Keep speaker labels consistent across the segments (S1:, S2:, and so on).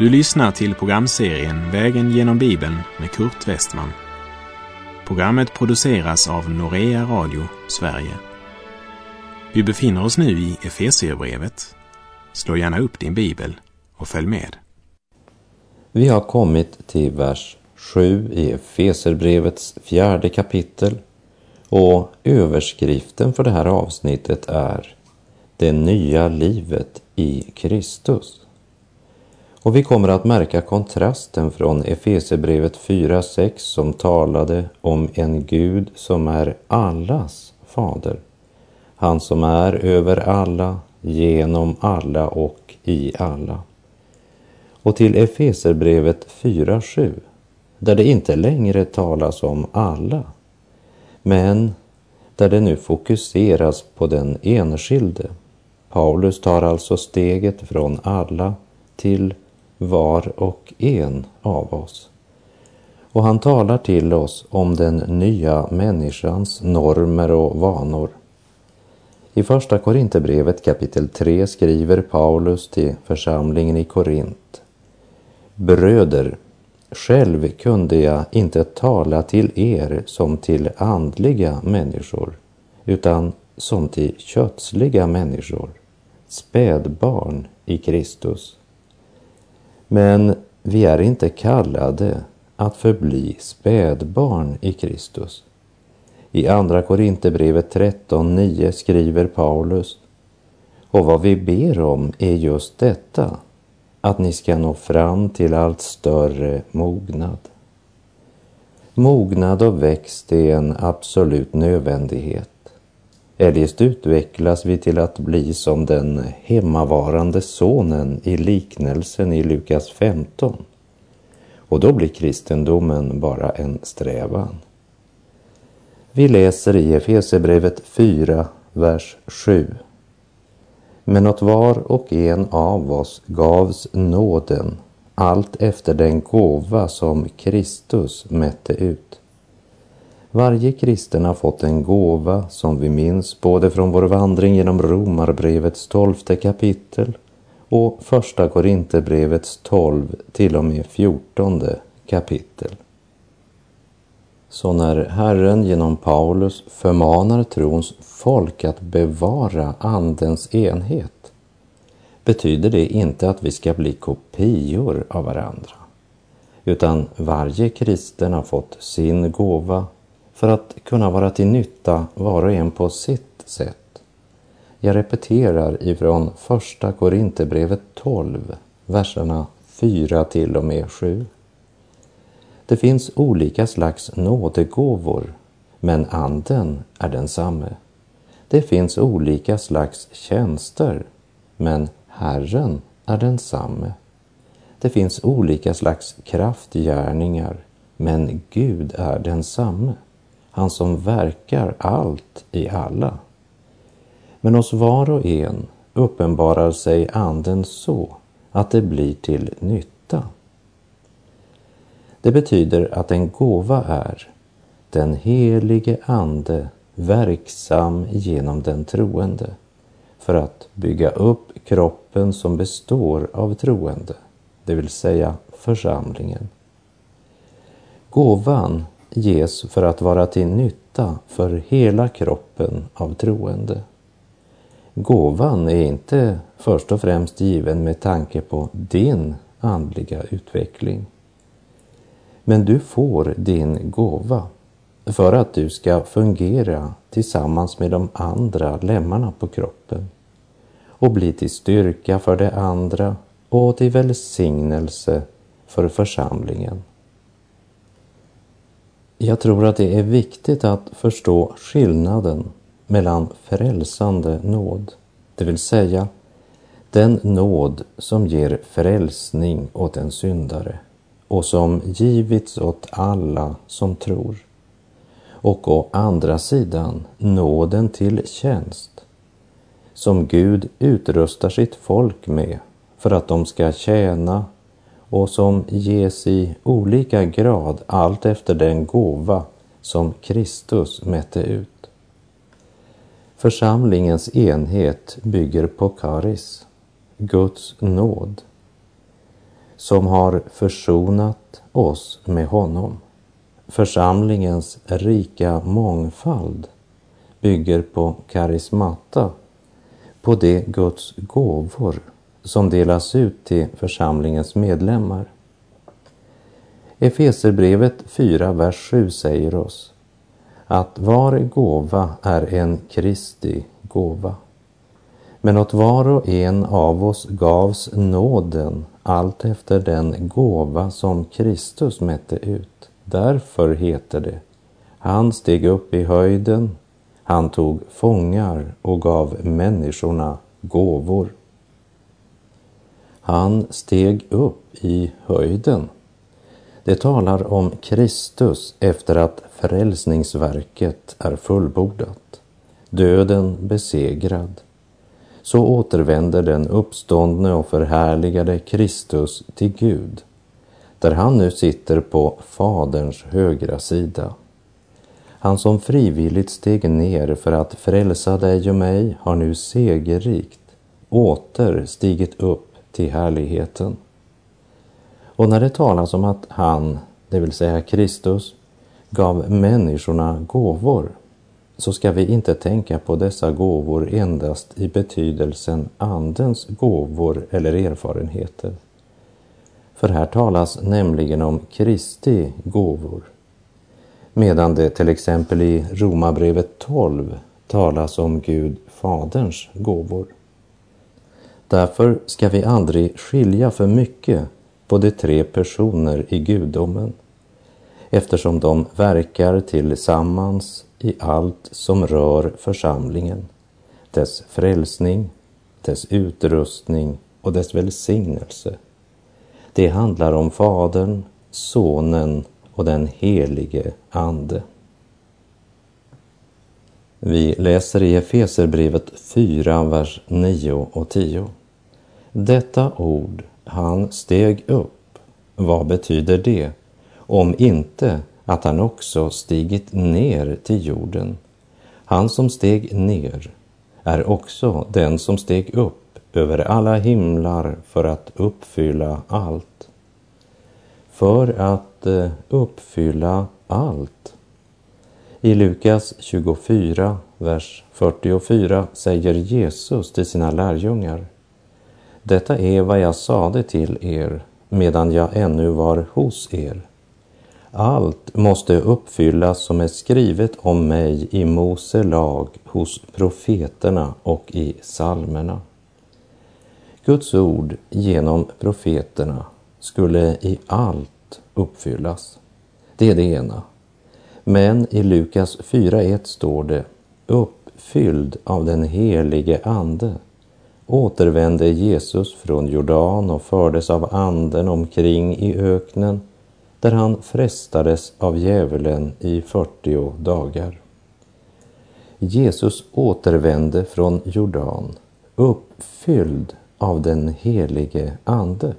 S1: Du lyssnar till programserien Vägen genom Bibeln med Kurt Westman. Programmet produceras av Norea Radio Sverige. Vi befinner oss nu i Efesierbrevet. Slå gärna upp din bibel och följ med.
S2: Vi har kommit till vers 7 i Efeserbrevets fjärde kapitel och överskriften för det här avsnittet är Det nya livet i Kristus. Och vi kommer att märka kontrasten från Efesebrevet 4.6 som talade om en Gud som är allas fader. Han som är över alla, genom alla och i alla. Och till Efeserbrevet 4.7 där det inte längre talas om alla, men där det nu fokuseras på den enskilde. Paulus tar alltså steget från alla till var och en av oss. Och han talar till oss om den nya människans normer och vanor. I Första Korinthierbrevet kapitel 3 skriver Paulus till församlingen i Korint. Bröder, själv kunde jag inte tala till er som till andliga människor, utan som till kötsliga människor, spädbarn i Kristus. Men vi är inte kallade att förbli spädbarn i Kristus. I Andra Korinthierbrevet 13.9 skriver Paulus och vad vi ber om är just detta, att ni ska nå fram till allt större mognad. Mognad och växt är en absolut nödvändighet. Eljest utvecklas vi till att bli som den hemmavarande sonen i liknelsen i Lukas 15. Och då blir kristendomen bara en strävan. Vi läser i Efesierbrevet 4, vers 7. Men åt var och en av oss gavs nåden allt efter den gåva som Kristus mätte ut. Varje kristen har fått en gåva som vi minns både från vår vandring genom Romarbrevets tolfte kapitel och Första Korinthierbrevets tolv till och med fjortonde kapitel. Så när Herren genom Paulus förmanar trons folk att bevara Andens enhet betyder det inte att vi ska bli kopior av varandra, utan varje kristen har fått sin gåva för att kunna vara till nytta var och en på sitt sätt. Jag repeterar ifrån första Korinthierbrevet 12, verserna 4 till och med 7. Det finns olika slags nådegåvor, men anden är densamme. Det finns olika slags tjänster, men Herren är densamme. Det finns olika slags kraftgärningar, men Gud är densamme han som verkar allt i alla. Men hos var och en uppenbarar sig anden så att det blir till nytta. Det betyder att en gåva är den helige ande verksam genom den troende för att bygga upp kroppen som består av troende, det vill säga församlingen. Gåvan ges för att vara till nytta för hela kroppen av troende. Gåvan är inte först och främst given med tanke på din andliga utveckling. Men du får din gåva för att du ska fungera tillsammans med de andra lemmarna på kroppen och bli till styrka för de andra och till välsignelse för församlingen. Jag tror att det är viktigt att förstå skillnaden mellan frälsande nåd, det vill säga den nåd som ger frälsning åt en syndare och som givits åt alla som tror. Och å andra sidan nåden till tjänst som Gud utrustar sitt folk med för att de ska tjäna och som ges i olika grad allt efter den gåva som Kristus mätte ut. Församlingens enhet bygger på karis, Guds nåd. som har försonat oss med honom. Församlingens rika mångfald bygger på karismata, på det Guds gåvor som delas ut till församlingens medlemmar. Efeserbrevet 4, vers 7 säger oss att var gåva är en Kristi gåva. Men åt var och en av oss gavs nåden allt efter den gåva som Kristus mätte ut. Därför heter det, han steg upp i höjden, han tog fångar och gav människorna gåvor. Han steg upp i höjden. Det talar om Kristus efter att frälsningsverket är fullbordat, döden besegrad. Så återvänder den uppståndne och förhärligade Kristus till Gud, där han nu sitter på Faderns högra sida. Han som frivilligt steg ner för att frälsa dig och mig har nu segerrikt åter stigit upp till härligheten. Och när det talas om att han, det vill säga Kristus, gav människorna gåvor så ska vi inte tänka på dessa gåvor endast i betydelsen Andens gåvor eller erfarenheter. För här talas nämligen om Kristi gåvor. Medan det till exempel i Romarbrevet 12 talas om Gud Faderns gåvor. Därför ska vi aldrig skilja för mycket på de tre personer i gudomen eftersom de verkar tillsammans i allt som rör församlingen, dess frälsning, dess utrustning och dess välsignelse. Det handlar om Fadern, Sonen och den helige Ande. Vi läser i Efeserbrevet 4, vers 9 och 10. Detta ord, han steg upp, vad betyder det? Om inte att han också stigit ner till jorden. Han som steg ner är också den som steg upp över alla himlar för att uppfylla allt. För att eh, uppfylla allt. I Lukas 24, vers 44 säger Jesus till sina lärjungar detta är vad jag sade till er medan jag ännu var hos er. Allt måste uppfyllas som är skrivet om mig i Mose lag, hos profeterna och i salmerna. Guds ord genom profeterna skulle i allt uppfyllas. Det är det ena. Men i Lukas 4.1 står det uppfylld av den helige Ande återvände Jesus från Jordan och fördes av anden omkring i öknen där han frestades av djävulen i 40 dagar. Jesus återvände från Jordan uppfylld av den helige Ande.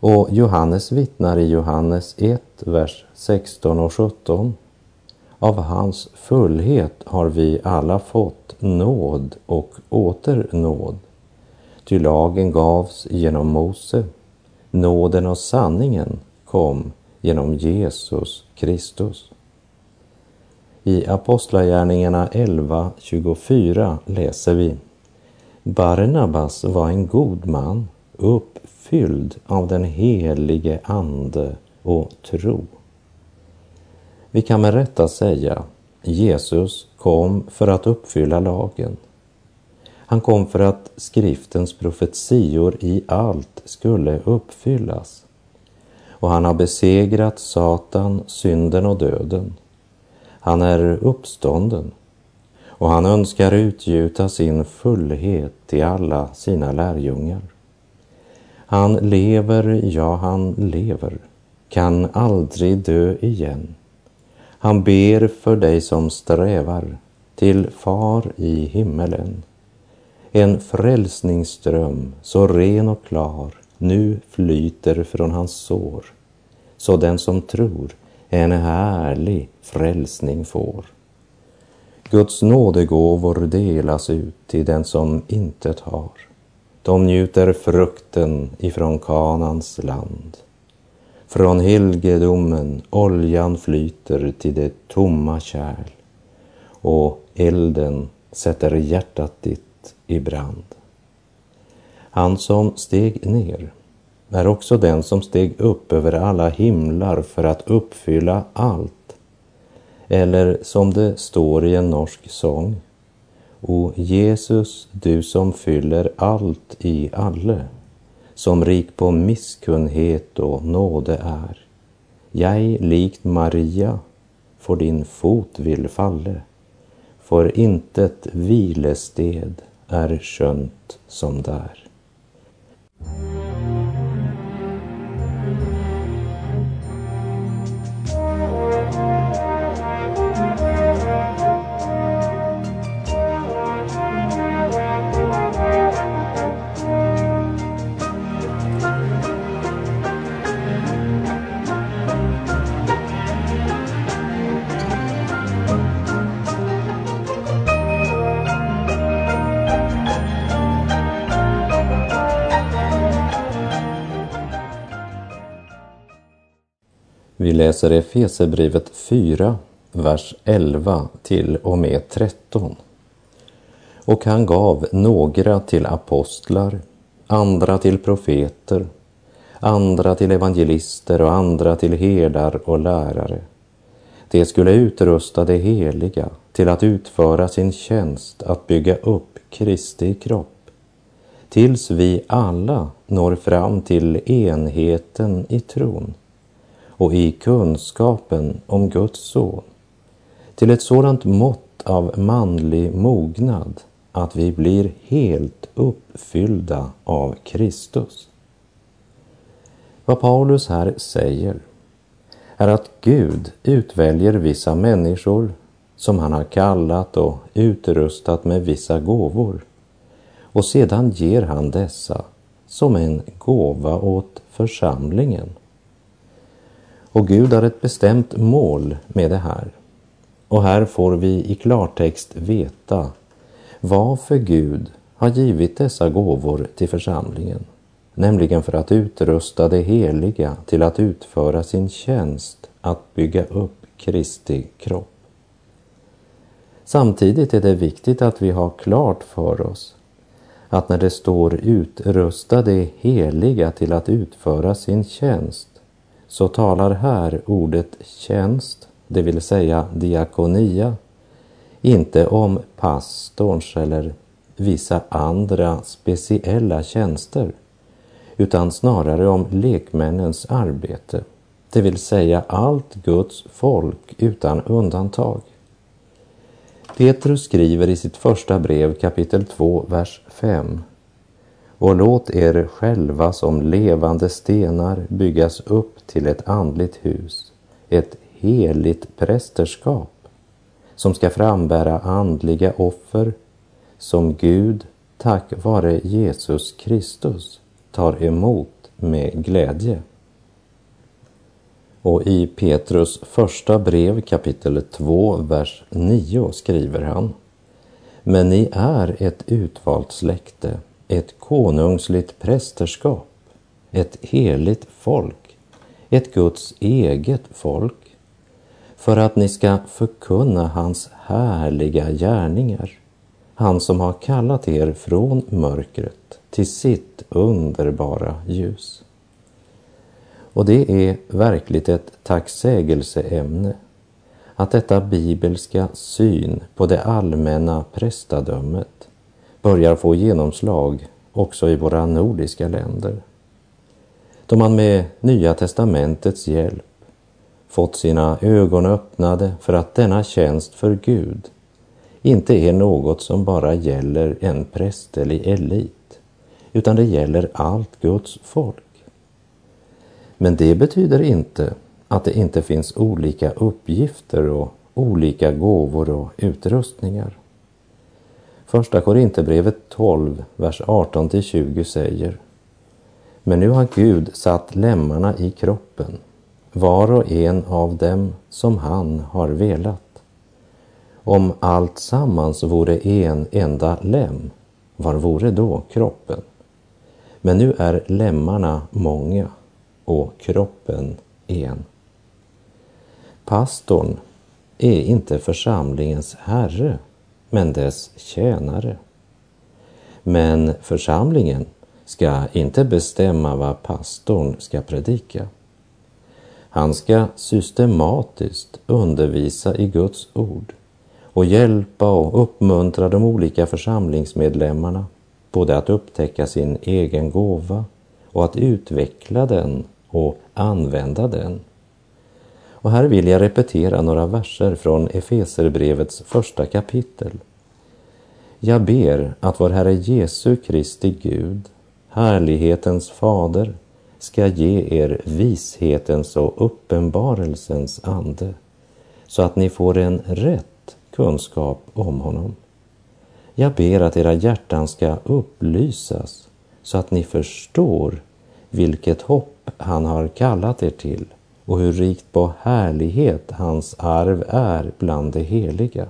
S2: Och Johannes vittnar i Johannes 1, vers 16 och 17 av hans fullhet har vi alla fått nåd och åter nåd. Ty lagen gavs genom Mose, nåden och sanningen kom genom Jesus Kristus. I Apostlagärningarna 11.24 läser vi Barnabas var en god man, uppfylld av den helige Ande och tro. Vi kan med rätta säga Jesus kom för att uppfylla lagen. Han kom för att skriftens profetior i allt skulle uppfyllas. Och han har besegrat Satan, synden och döden. Han är uppstånden och han önskar utgjuta sin fullhet till alla sina lärjungar. Han lever, ja, han lever, kan aldrig dö igen. Han ber för dig som strävar till Far i himmelen. En frälsningsström så ren och klar nu flyter från hans sår, så den som tror en härlig frälsning får. Guds nådegåvor delas ut till den som intet har. de njuter frukten ifrån Kanans land. Från helgedomen oljan flyter till det tomma kärl och elden sätter hjärtat ditt i brand. Han som steg ner är också den som steg upp över alla himlar för att uppfylla allt. Eller som det står i en norsk sång. O Jesus, du som fyller allt i alle, som rik på misskunnhet och nåde är. Jag likt Maria för din fot vill falle, för intet vilested är skönt som där. Läser Efesebrevet 4, vers 11 till och med 13. Och han gav några till apostlar, andra till profeter, andra till evangelister och andra till herdar och lärare. Det skulle utrusta det heliga till att utföra sin tjänst att bygga upp Kristi kropp, tills vi alla når fram till enheten i tron och i kunskapen om Guds son till ett sådant mått av manlig mognad att vi blir helt uppfyllda av Kristus. Vad Paulus här säger är att Gud utväljer vissa människor som han har kallat och utrustat med vissa gåvor och sedan ger han dessa som en gåva åt församlingen. Och Gud har ett bestämt mål med det här. Och här får vi i klartext veta varför Gud har givit dessa gåvor till församlingen. Nämligen för att utrusta det heliga till att utföra sin tjänst att bygga upp Kristi kropp. Samtidigt är det viktigt att vi har klart för oss att när det står utrusta det heliga till att utföra sin tjänst så talar här ordet tjänst, det vill säga diakonia, inte om pastorns eller vissa andra speciella tjänster, utan snarare om lekmännens arbete, det vill säga allt Guds folk utan undantag. Petrus skriver i sitt första brev kapitel 2, vers 5 och låt er själva som levande stenar byggas upp till ett andligt hus, ett heligt prästerskap som ska frambära andliga offer som Gud tack vare Jesus Kristus tar emot med glädje. Och i Petrus första brev kapitel 2, vers 9 skriver han Men ni är ett utvalt släkte ett konungsligt prästerskap, ett heligt folk, ett Guds eget folk, för att ni ska förkunna hans härliga gärningar, han som har kallat er från mörkret till sitt underbara ljus. Och det är verkligt ett tacksägelseämne att detta bibelska syn på det allmänna prästadömet börjar få genomslag också i våra nordiska länder. Då man med Nya testamentets hjälp fått sina ögon öppnade för att denna tjänst för Gud inte är något som bara gäller en prästerlig elit, utan det gäller allt Guds folk. Men det betyder inte att det inte finns olika uppgifter och olika gåvor och utrustningar. Första Korinthierbrevet 12, vers 18 till 20 säger men nu har Gud satt lemmarna i kroppen, var och en av dem som han har velat. Om allt sammans vore en enda lem, var vore då kroppen? Men nu är lemmarna många och kroppen en. Pastorn är inte församlingens herre, men dess tjänare. Men församlingen ska inte bestämma vad pastorn ska predika. Han ska systematiskt undervisa i Guds ord och hjälpa och uppmuntra de olika församlingsmedlemmarna både att upptäcka sin egen gåva och att utveckla den och använda den. Och här vill jag repetera några verser från Efeserbrevets första kapitel. Jag ber att vår Herre Jesu Kristi Gud, härlighetens fader, ska ge er vishetens och uppenbarelsens ande, så att ni får en rätt kunskap om honom. Jag ber att era hjärtan ska upplysas så att ni förstår vilket hopp han har kallat er till och hur rikt på härlighet hans arv är bland de heliga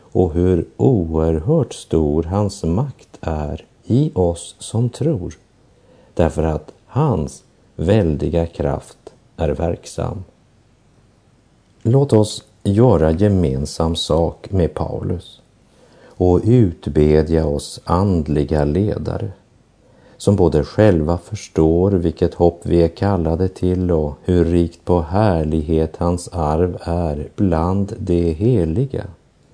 S2: och hur oerhört stor hans makt är i oss som tror, därför att hans väldiga kraft är verksam. Låt oss göra gemensam sak med Paulus och utbedja oss andliga ledare som både själva förstår vilket hopp vi är kallade till och hur rikt på härlighet hans arv är bland de heliga,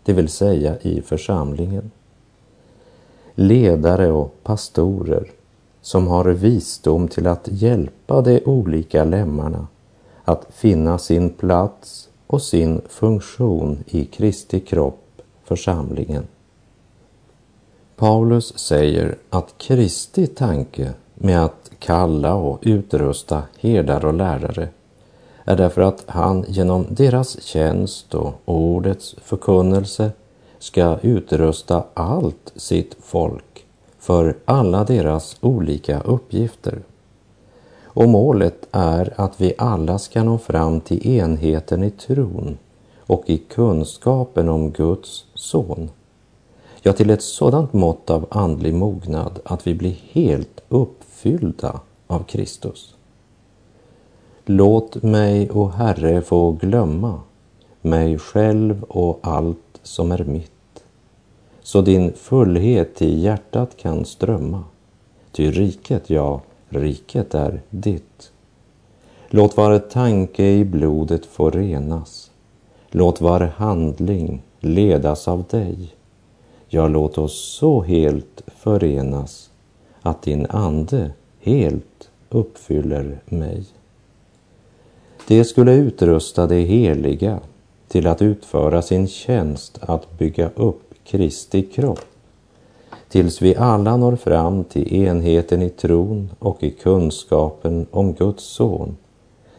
S2: det vill säga i församlingen. Ledare och pastorer som har visdom till att hjälpa de olika lemmarna att finna sin plats och sin funktion i Kristi kropp, församlingen. Paulus säger att Kristi tanke med att kalla och utrusta herdar och lärare är därför att han genom deras tjänst och ordets förkunnelse ska utrusta allt sitt folk för alla deras olika uppgifter. Och målet är att vi alla ska nå fram till enheten i tron och i kunskapen om Guds son ja, till ett sådant mått av andlig mognad att vi blir helt uppfyllda av Kristus. Låt mig, o Herre, få glömma mig själv och allt som är mitt, så din fullhet i hjärtat kan strömma. Ty riket, ja, riket är ditt. Låt var tanke i blodet få renas. Låt var handling ledas av dig Ja, låt oss så helt förenas att din ande helt uppfyller mig. Det skulle utrusta det heliga till att utföra sin tjänst att bygga upp Kristi kropp tills vi alla når fram till enheten i tron och i kunskapen om Guds son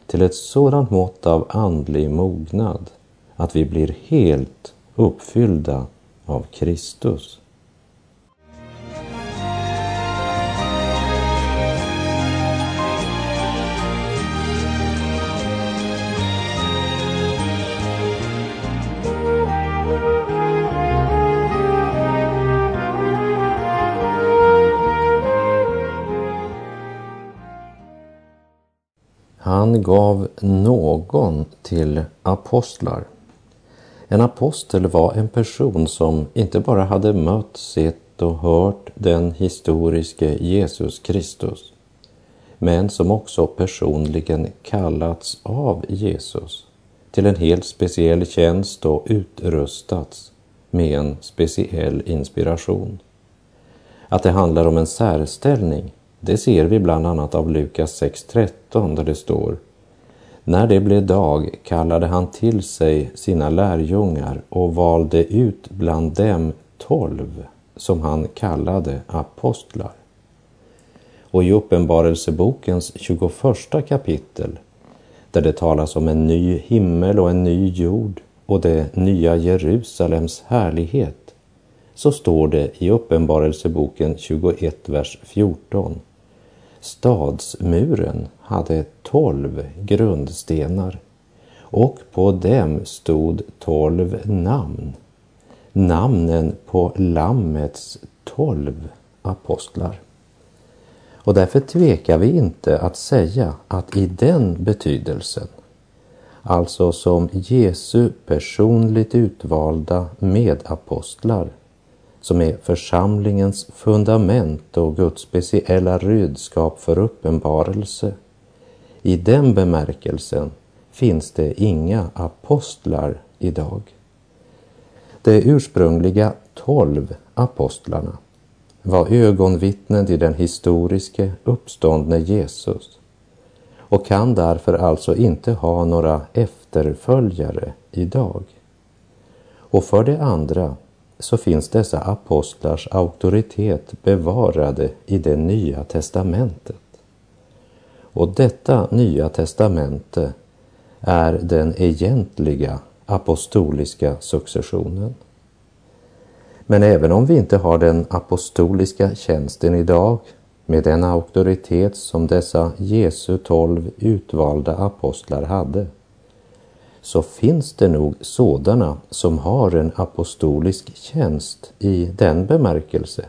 S2: till ett sådant mått av andlig mognad att vi blir helt uppfyllda av Kristus. Han gav någon till apostlar en apostel var en person som inte bara hade mött, sett och hört den historiske Jesus Kristus, men som också personligen kallats av Jesus till en helt speciell tjänst och utrustats med en speciell inspiration. Att det handlar om en särställning, det ser vi bland annat av Lukas 6.13 där det står när det blev dag kallade han till sig sina lärjungar och valde ut bland dem tolv som han kallade apostlar. Och i Uppenbarelsebokens 21 kapitel, där det talas om en ny himmel och en ny jord och det nya Jerusalems härlighet, så står det i Uppenbarelseboken 21, vers 14 Stadsmuren hade tolv grundstenar och på dem stod tolv namn, namnen på Lammets tolv apostlar. Och därför tvekar vi inte att säga att i den betydelsen, alltså som Jesu personligt utvalda medapostlar, som är församlingens fundament och Guds speciella redskap för uppenbarelse. I den bemärkelsen finns det inga apostlar idag. De ursprungliga tolv apostlarna var ögonvittnen till den historiske uppståndne Jesus och kan därför alltså inte ha några efterföljare idag. Och för det andra så finns dessa apostlars auktoritet bevarade i det nya testamentet. Och detta nya testamente är den egentliga apostoliska successionen. Men även om vi inte har den apostoliska tjänsten idag med den auktoritet som dessa Jesu tolv utvalda apostlar hade, så finns det nog sådana som har en apostolisk tjänst i den bemärkelse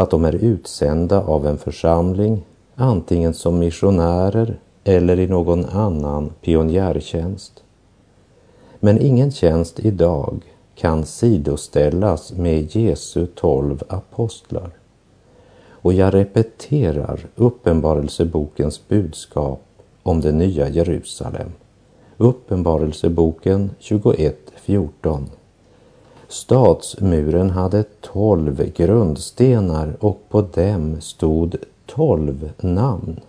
S2: att de är utsända av en församling, antingen som missionärer eller i någon annan pionjärtjänst. Men ingen tjänst idag kan sidoställas med Jesu tolv apostlar. Och jag repeterar Uppenbarelsebokens budskap om det nya Jerusalem. Uppenbarelseboken 21.14. Stadsmuren hade tolv grundstenar och på dem stod tolv namn.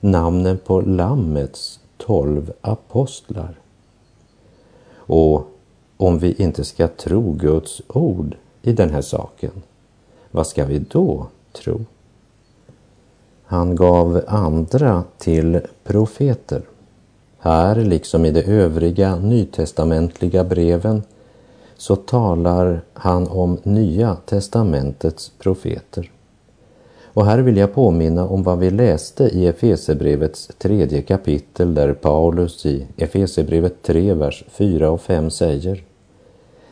S2: Namnen på Lammets tolv apostlar. Och om vi inte ska tro Guds ord i den här saken, vad ska vi då tro? Han gav andra till profeter. Här, liksom i de övriga nytestamentliga breven, så talar han om Nya testamentets profeter. Och här vill jag påminna om vad vi läste i Efesebrevets tredje kapitel där Paulus i Efesebrevet 3, vers 4 och 5 säger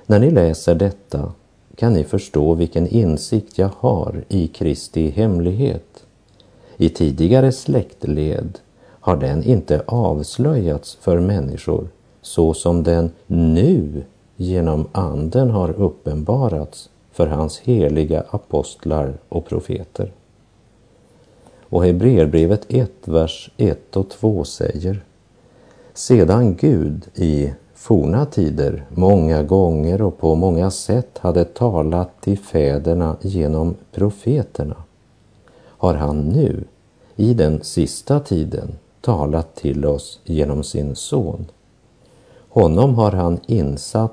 S2: När ni läser detta kan ni förstå vilken insikt jag har i Kristi hemlighet. I tidigare släktled har den inte avslöjats för människor så som den nu genom Anden har uppenbarats för hans heliga apostlar och profeter. Och Hebreerbrevet 1, vers 1 och 2 säger Sedan Gud i forna tider många gånger och på många sätt hade talat till fäderna genom profeterna har han nu i den sista tiden talat till oss genom sin son. Honom har han insatt